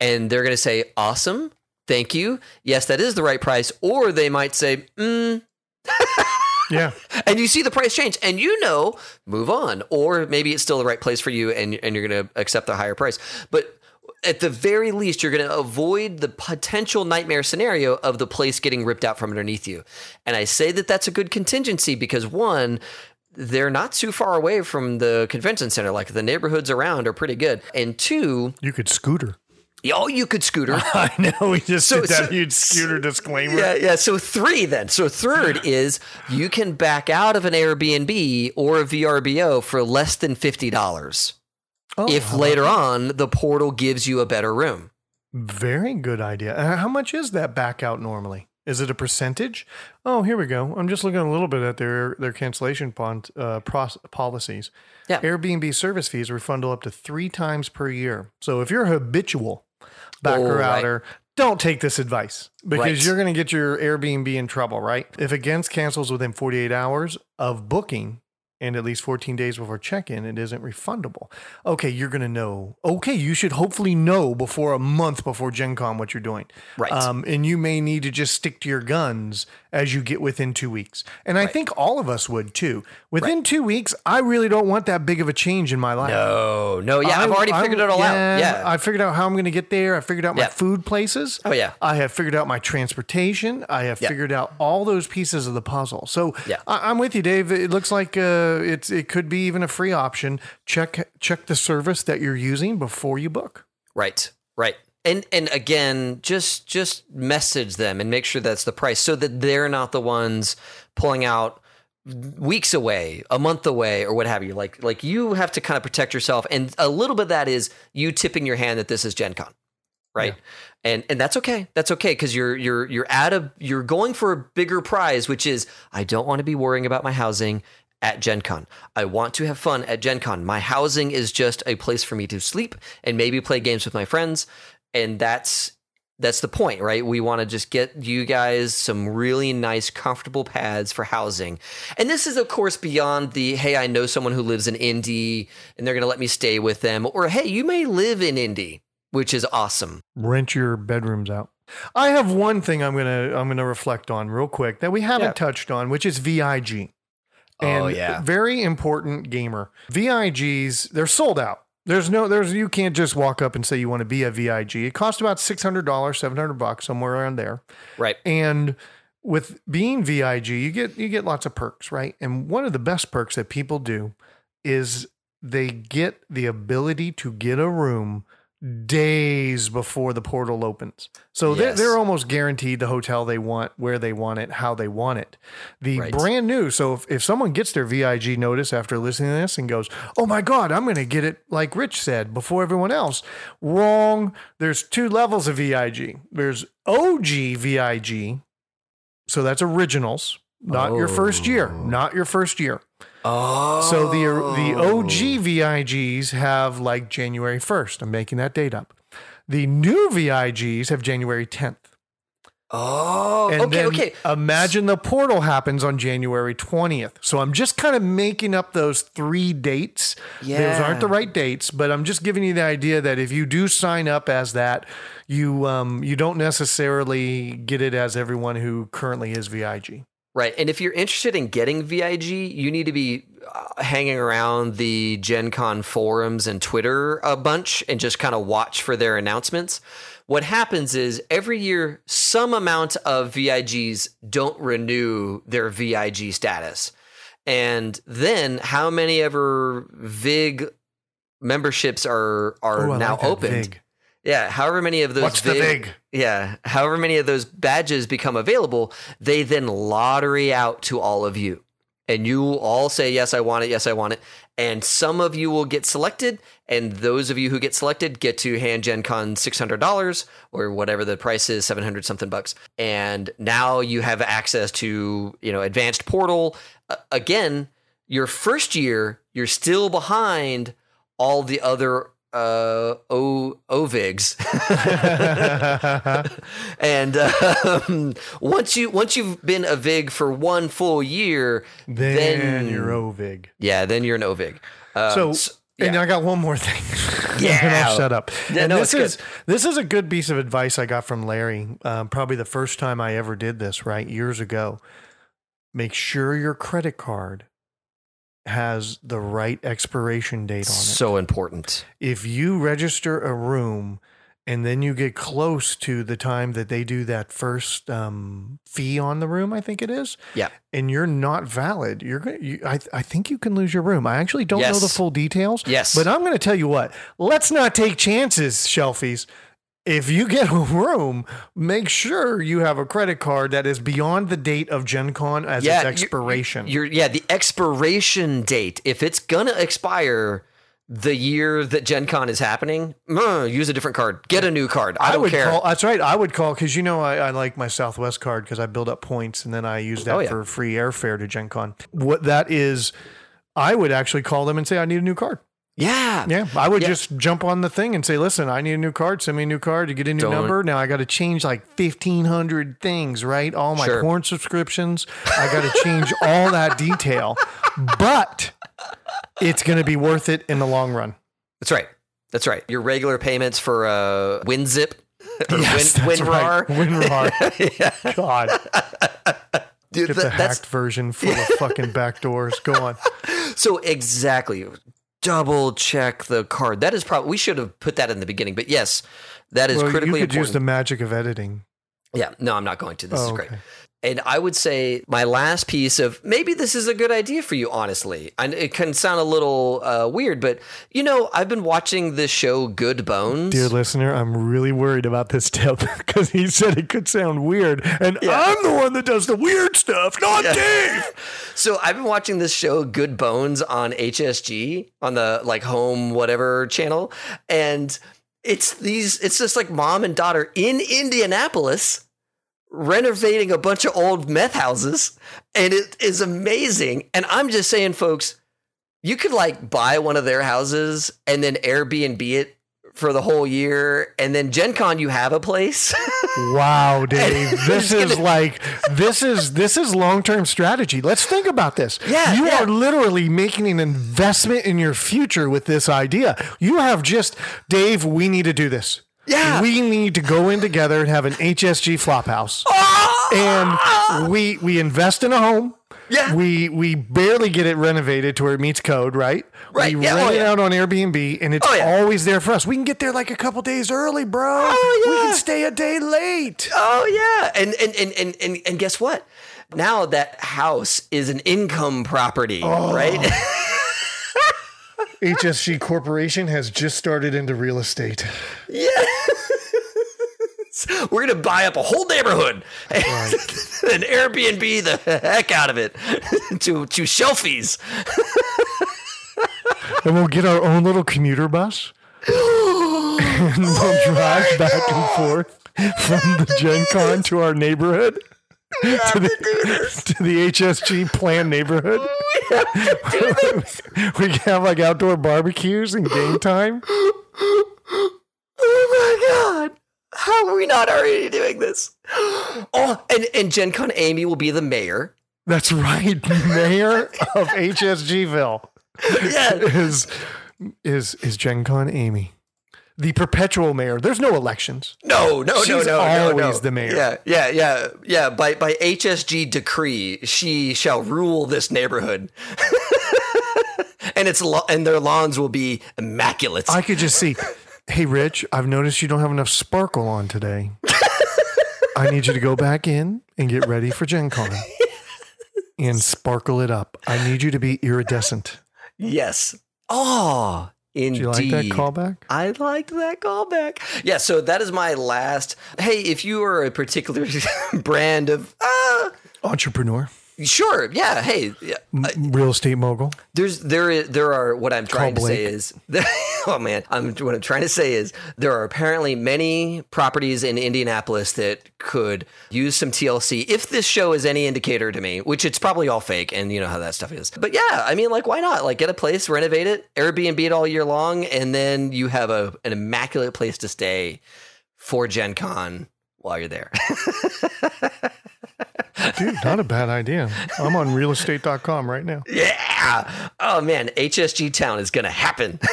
and they're going to say, "Awesome, thank you. Yes, that is the right price." Or they might say, mm, [LAUGHS] Yeah. and you see the price change, and you know, move on. Or maybe it's still the right place for you, and and you're going to accept the higher price. But at the very least, you're going to avoid the potential nightmare scenario of the place getting ripped out from underneath you. And I say that that's a good contingency because one, they're not too far away from the convention center. Like the neighborhoods around are pretty good. And two, You could scooter. oh, you could scooter. [LAUGHS] I know. We just So- did that so- huge scooter disclaimer. Yeah, yeah. So three then. So third [LAUGHS] is you can back out of an Airbnb or a VRBO for less than fifty dollars. Oh, if later on the portal gives you a better room. Very good idea. Uh, How much is that back out normally? Is it a percentage? Oh, here we go. I'm just looking a little bit at their their cancellation uh, pros- policies. Yeah. Airbnb service fees refundable up to three times per year. So if you're a habitual backer Oh, right. outer, don't take this advice because Right. you're going to get your Airbnb in trouble, right? If it gets cancels within 48 hours of booking and at least 14 days before check-in, it isn't refundable. Okay, you're going to know. Okay, you should hopefully know before a month before Gen Con what you're doing. Right. Um, and you may need to just stick to your guns as you get within two weeks. And I think all of us would too. Within two weeks, I really don't want that big of a change in my life. No, no, yeah, I've I- already I- figured it all out. Yeah. I figured out how I'm going to get there. I figured out my Yeah. food places. Oh, yeah. I have figured out my transportation. I have Yeah. figured out all those pieces of the puzzle. So Yeah. I, I'm with you, Dave. It looks like uh, Uh, it's it could be even a free option. Check check the service that you're using before you book. Right. Right. And and again, just just message them and make sure that's the price so that they're not the ones pulling out weeks away, a month away, or what have you. Like like you have to kind of protect yourself. And a little bit of that is you tipping your hand that this is Gen Con. Right. And and that's okay. That's okay because you're you're you're at a you're going for a bigger prize, which is I don't want to be worrying about my housing at Gen Con. I want to have fun at Gen Con. My housing is just a place for me to sleep and maybe play games with my friends. And that's that's the point, right? We want to just get you guys some really nice, comfortable pads for housing. And this is, of course, beyond the hey, I know someone who lives in Indy and they're going to let me stay with them. Or hey, you may live in Indy, which is awesome. Rent your bedrooms out. I have one thing I'm gonna I'm gonna reflect on real quick that we haven't Yeah. touched on, which is VIG. Oh, and Oh, yeah. very important gamer. VIGs, they're sold out. There's no, there's you can't just walk up and say you want to be a VIG. It costs about six hundred dollars, seven hundred bucks, somewhere around there. Right. And with being VIG, you get you get lots of perks, right? And one of the best perks that people do is they get the ability to get a room days before the portal opens. So they're, they're almost guaranteed the hotel they want, where they want it, how they want it. The Right. brand new. So if, if someone gets their VIG notice after listening to this and goes, oh my God, I'm going to get it like Rich said before everyone else. Wrong. There's two levels of VIG. There's OG VIG. So that's originals, not your first year, oh. not your first year. Oh. So the the OG VIGs have like January 1st. I'm making that date up. The new VIGs have January 10th. Oh. And okay. then Okay. imagine the portal happens on January 20th. So I'm just kind of making up those three dates. Yeah. Those aren't the right dates, but I'm just giving you the idea that if you do sign up as that, you um you don't necessarily get it as everyone who currently is VIG. Right. And if you're interested in getting VIG, you need to be uh, hanging around the Gen Con forums and Twitter a bunch and just kind of watch for their announcements. What happens is every year, some amount of VIGs don't renew their VIG status. And then how many ever VIG memberships are are Ooh, now like opened? VIG. Yeah, however many of those What's the VIG? Yeah, however many of those badges become available, they then lottery out to all of you. And you all say, Yes, I want it. Yes, I want it. And some of you will get selected. And those of you who get selected get to hand Gen Con $600 or whatever the price is, 700 something bucks. And now you have access to, you know, advanced portal. Uh, again, your first year, you're still behind all the other uh o ovigs [LAUGHS] [LAUGHS] and um, once you once you've been a vig for one full year Then, then, you're OVIG. yeah then you're an ovig uh, So, s- and. I got one more thing. [LAUGHS] Yeah. and I'll shut up. Yeah, and no, this is this is a good piece of advice I got from Larry. Um, probably the first time I ever did this, right years ago. Make sure your credit card has the right expiration date on it. So important. if you register a room and then you get close to the time that they do that first um, fee on the room, I think it is, Yeah. and you're not valid, you're going. You, I I think you can lose your room. I actually don't know the full details. Yes. but I'm going to tell you what. Let's not take chances, shelfies. If you get a room, make sure you have a credit card that is beyond the date of Gen Con as its you're- expiration. You're, yeah, the expiration date. If it's gonna expire the year that Gen Con is happening, mm, use a different card. Get a new card. I, don't would care. call. That's right. I would call because you know I, I like my Southwest card because I build up points and then I use that Oh, yeah. for free airfare to Gen Con. What that is, I would actually call them and say I need a new card. Yeah. Yeah, I would Yeah. just jump on the thing and say, listen, I need a new card. Send me a new card. to get a new Don't- number. Now I got to change like fifteen hundred things, right? All my Sure. porn subscriptions. I got to change all that detail, but it's going to be worth it in the long run. That's right. That's right. Your regular payments for uh, WinZip or Yes, Win, that's right. WinRAR. WinRAR. [LAUGHS] God. Dude, Get that- the that's hacked version full of fucking backdoors. Go on. [LAUGHS] so exactly. Double check the card. That is probably we should have put that in the beginning, but yes, that is well, critically you could use the magic of editing. yeah, no, I'm not going to. This Oh, is great. okay. And I would say my last piece of maybe this is a good idea for you, honestly. And it can sound a little uh, weird, but you know, I've been watching this show, Good Bones. Dear listener, I'm really worried about this tip [LAUGHS] because he said it could sound weird, and I'm the one that does the weird stuff, not Dave. [LAUGHS] So I've been watching this show, Good Bones, on HSG on the like home whatever channel, and it's these. It's just like mom and daughter in Indianapolis renovating a bunch of old meth houses, and it is amazing. And I'm just saying, folks, you could like buy one of their houses and then Airbnb it for the whole year, and then Gen Con, you have a place. [LAUGHS] Wow, Dave, this is gonna- like this is this is long term strategy. Let's think about this. Yeah, you yeah. are literally making an investment in your future with this idea. You have just, Dave. We need to do this. Yeah. we need to go in together and have an HSG flop house. Ah! and we we invest in a home. Yeah. We we barely get it renovated to where it meets code, right? Right, We yeah, oh, rent oh, it out on Airbnb and it's Oh, yeah. always there for us. We can get there like a couple days early, bro. Oh, yeah. We can stay a day late. Oh yeah, and and and and and, and guess what? Now that house is an income property, Oh. right? [LAUGHS] HSG Corporation has just started into real estate. yeah. We're gonna buy up a whole neighborhood and, [LAUGHS] and Airbnb the heck out of it [LAUGHS] to to shelfies. And we'll get our own little commuter bus. [GASPS] and oh we'll drive back and forth from the Gen Con to our neighborhood. [LAUGHS] to, the, to the HSG planned neighborhood. we can have like outdoor barbecues and game time. [LAUGHS] How are we not already doing this? [GASPS] Oh, and, and Gen Con Amy will be the mayor. That's right. [LAUGHS] Mayor of [LAUGHS] HSGville Yeah. is is is Gen Con Amy. The perpetual mayor. There's no elections. No, no, no, She's no, no, no. always the mayor. Yeah, yeah, yeah, yeah. By by HSG decree, she shall rule this neighborhood, and its lo- and their lawns will be immaculate. I could just see, hey, Rich, I've noticed you don't have enough sparkle on today. I need you to go back in and get ready for Gen Con [LAUGHS] and sparkle it up. I need you to be iridescent. yes. Oh, indeed. Do you like that callback? I liked that callback. Yeah, so that is my last. Hey, if you are a particular [LAUGHS] brand of, uh, Entrepreneur, sure, yeah. Hey, yeah, real estate mogul. There's there is there are what I'm trying to Call say is [LAUGHS] oh man I'm what I'm trying to say is there are apparently many properties in Indianapolis that could use some TLC if this show is any indicator to me which it's probably all fake and you know how that stuff is but yeah I mean like why not like get a place renovate it Airbnb it all year long and then you have a an immaculate place to stay for Gen Con while you're there [LAUGHS] Dude, not a bad idea. I'm on realestate.com right now. Yeah. Oh man, HSG Town is gonna happen. [LAUGHS]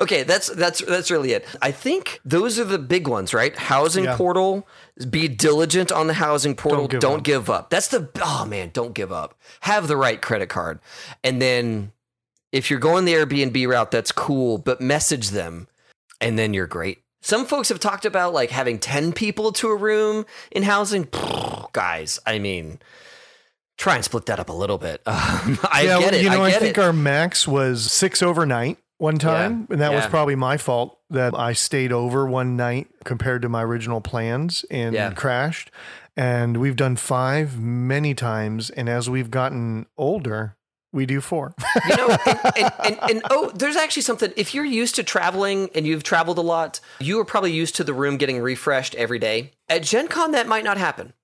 okay, that's that's that's really it. I think those are the big ones, right? Housing Yeah. portal. Be diligent on the housing portal. Don't Don't, give give, up. up. That's the oh man, don't give up. Have the right credit card, and then if you're going the Airbnb route, that's cool. But message them, and then you're great. Some folks have talked about like having ten people to a room in housing. [SIGHS] Guys, I mean, try and split that up a little bit. [LAUGHS] Um, I yeah, get it. you know, I I, think it. our max was six overnight one time, and that was probably my fault that I stayed over one night compared to my original plans and Yeah. crashed. And we've done five many times, and as we've gotten older, we do four. [LAUGHS] you know, and, and, and, and oh, there's actually something. If you're used to traveling and you've traveled a lot, you are probably used to the room getting refreshed every day. At Gen Con, that might not happen,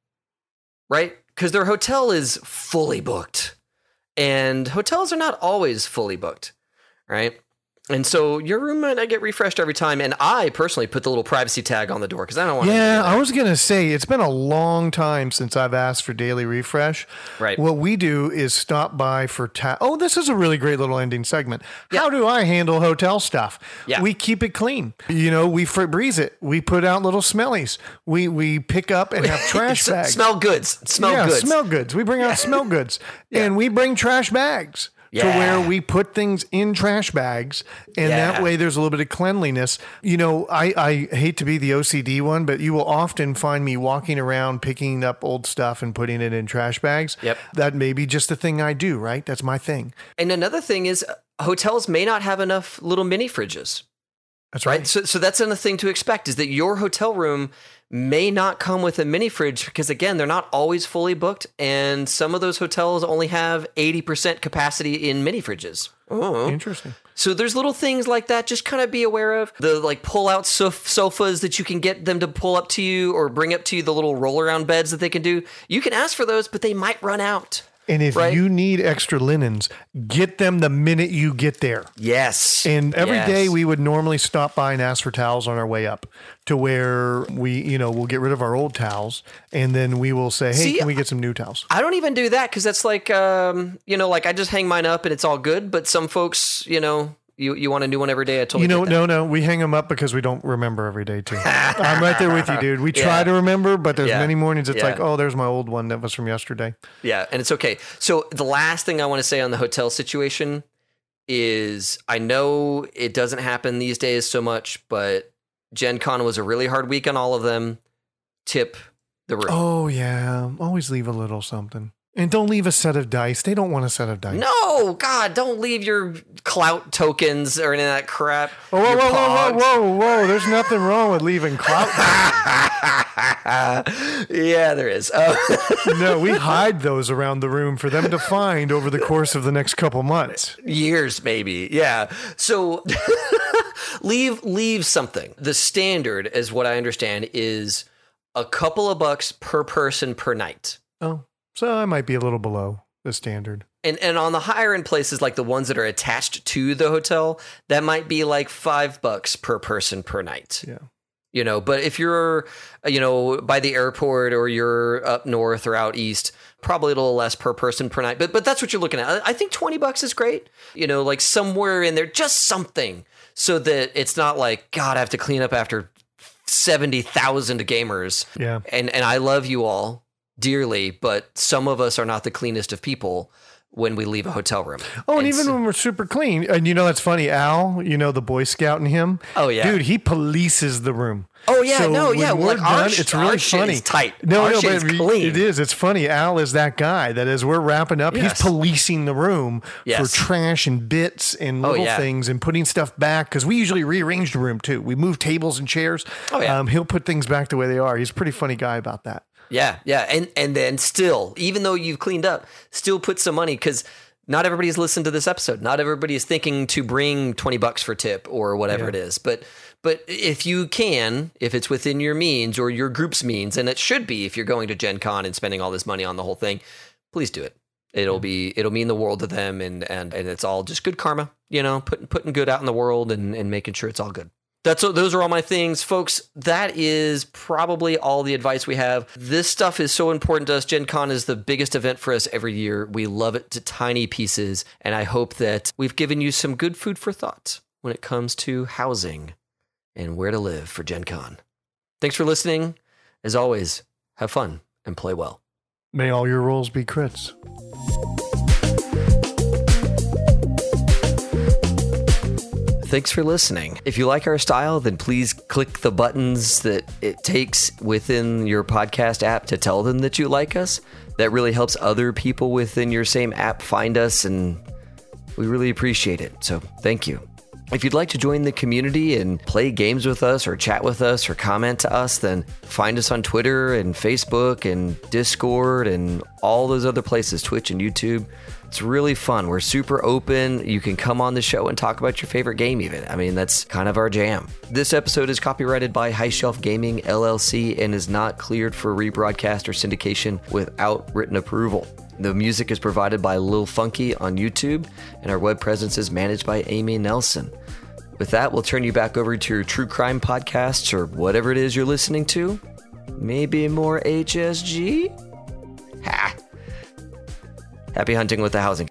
right? Because their hotel is fully booked, and hotels are not always fully booked, right? And so your room might not get refreshed every time. And I personally put the little privacy tag on the door because I don't want. Yeah, I was gonna say it's been a long time since I've asked for daily refresh. Right. What we do is stop by for ta- Oh, this is a really great little ending segment. How do I handle hotel stuff? Yeah. We keep it clean. You know, we Febreze it. We put out little smellies. We we pick up and have [LAUGHS] trash bags. Smell goods. Smell yeah, goods. smell goods. We bring out [LAUGHS] smell goods, and we bring trash bags. To where we put things in trash bags, and that way there's a little bit of cleanliness. You know, I, I hate to be the OCD one, but you will often find me walking around picking up old stuff and putting it in trash bags. Yep. That may be just a thing I do, right? That's my thing. And another thing is, hotels may not have enough little mini fridges. That's right? right. So, so that's another thing to expect is that your hotel room may not come with a mini fridge because again, they're not always fully booked, and some of those hotels only have eighty percent capacity in mini fridges. Oh. Interesting. So there's little things like that. Just kind of be aware of the like pull out sof- sofas that you can get them to pull up to you or bring up to you. The little roll around beds that they can do. You can ask for those, but they might run out. And if Right. you need extra linens, get them the minute you get there. Yes. And every day Yes. we would normally stop by and ask for towels on our way up to where we, you know, we'll get rid of our old towels and then we will say, hey, See, can we get some new towels? I don't even do that because that's like, um, you know, like I just hang mine up and it's all good. But some folks, you know, you, you want a new one every day. I totally You know, no, no, we hang them up because we don't remember every day too. I'm right there with you, [LAUGHS] dude. We try Yeah. to remember, but there's Yeah. many mornings it's Yeah. like, oh, there's my old one that was from yesterday. Yeah, and it's okay. So the last thing I want to say on the hotel situation is I know it doesn't happen these days so much, but Gen Con was a really hard week on all of them. Tip the room. Oh yeah, always leave a little something, and don't leave a set of dice. They don't want a set of dice. No, God, don't leave your clout tokens or any of that crap. Oh, whoa, whoa, whoa, whoa, whoa, whoa! There's nothing wrong with leaving clout. [LAUGHS] yeah, there is. Uh, [LAUGHS] no, we hide those around the room for them to find over the course of the next couple months. years maybe yeah so [LAUGHS] leave leave something the standard as what i understand is a couple of bucks per person per night Oh, so I might be a little below the standard. and and on the higher end places like the ones that are attached to the hotel that might be like five bucks per person per night Yeah. you know but if you're you know by the airport or you're up north or out east probably a little less per person per night but but that's what you're looking at i I think 20 bucks is great you know like somewhere in there just something so that it's not like god i have to clean up after 70,000 gamers Yeah. and and i love you all dearly but some of us are not the cleanest of people when we leave a hotel room Oh, and And even so- when we're super clean, and you know that's funny. Al, you know the Boy Scout in him. Oh, yeah. dude, he polices the room. Oh, yeah, no, when yeah, we're like, done, sh- it's our really funny. tight. No, Our no, but it- clean. it is. It's funny. Al is that guy that as we're wrapping up, Yes. he's policing the room Yes. for trash and bits and Oh, little yeah. things and putting stuff back because we usually rearrange the room too. We move tables and chairs. Oh, yeah. Um, he'll put things back the way they are. He's a pretty funny guy about that. Yeah, yeah, and and then still, even though you've cleaned up, still put some money because not everybody's listened to this episode. Not everybody is thinking to bring twenty bucks for tip or whatever Yeah. it is. But but if you can, if it's within your means or your group's means, and it should be if you're going to Gen Con and spending all this money on the whole thing, please do it. It'll be it'll mean the world to them, and and and it's all just good karma, you know, putting putting good out in the world and and making sure it's all good. That's those are all my things, folks. That is probably all the advice we have. This stuff is so important to us. Gen Con is the biggest event for us every year. We love it to tiny pieces, and I hope that we've given you some good food for thought. when it comes to housing and where to live for Gen Con. Thanks for listening. As always, have fun and play well. May all your rolls be crits. Thanks for listening. If you like our style, then please click the buttons that it takes within your podcast app to tell them that you like us. That really helps other people within your same app find us, and we really appreciate it. So, thank you. If you'd like to join the community and play games with us or chat with us or comment to us, then find us on Twitter and Facebook and Discord and all those other places, Twitch and YouTube. It's really fun. We're super open. You can come on the show and talk about your favorite game, even. I mean, that's kind of our jam. This episode is copyrighted by High Shelf Gaming LLC and is not cleared for rebroadcast or syndication without written approval. The music is provided by Lil Funky on YouTube, and our web presence is managed by Amy Nelson. With that, we'll turn you back over to your true crime podcasts or whatever it is you're listening to. Maybe more HSG? Ha! Happy hunting with the Housing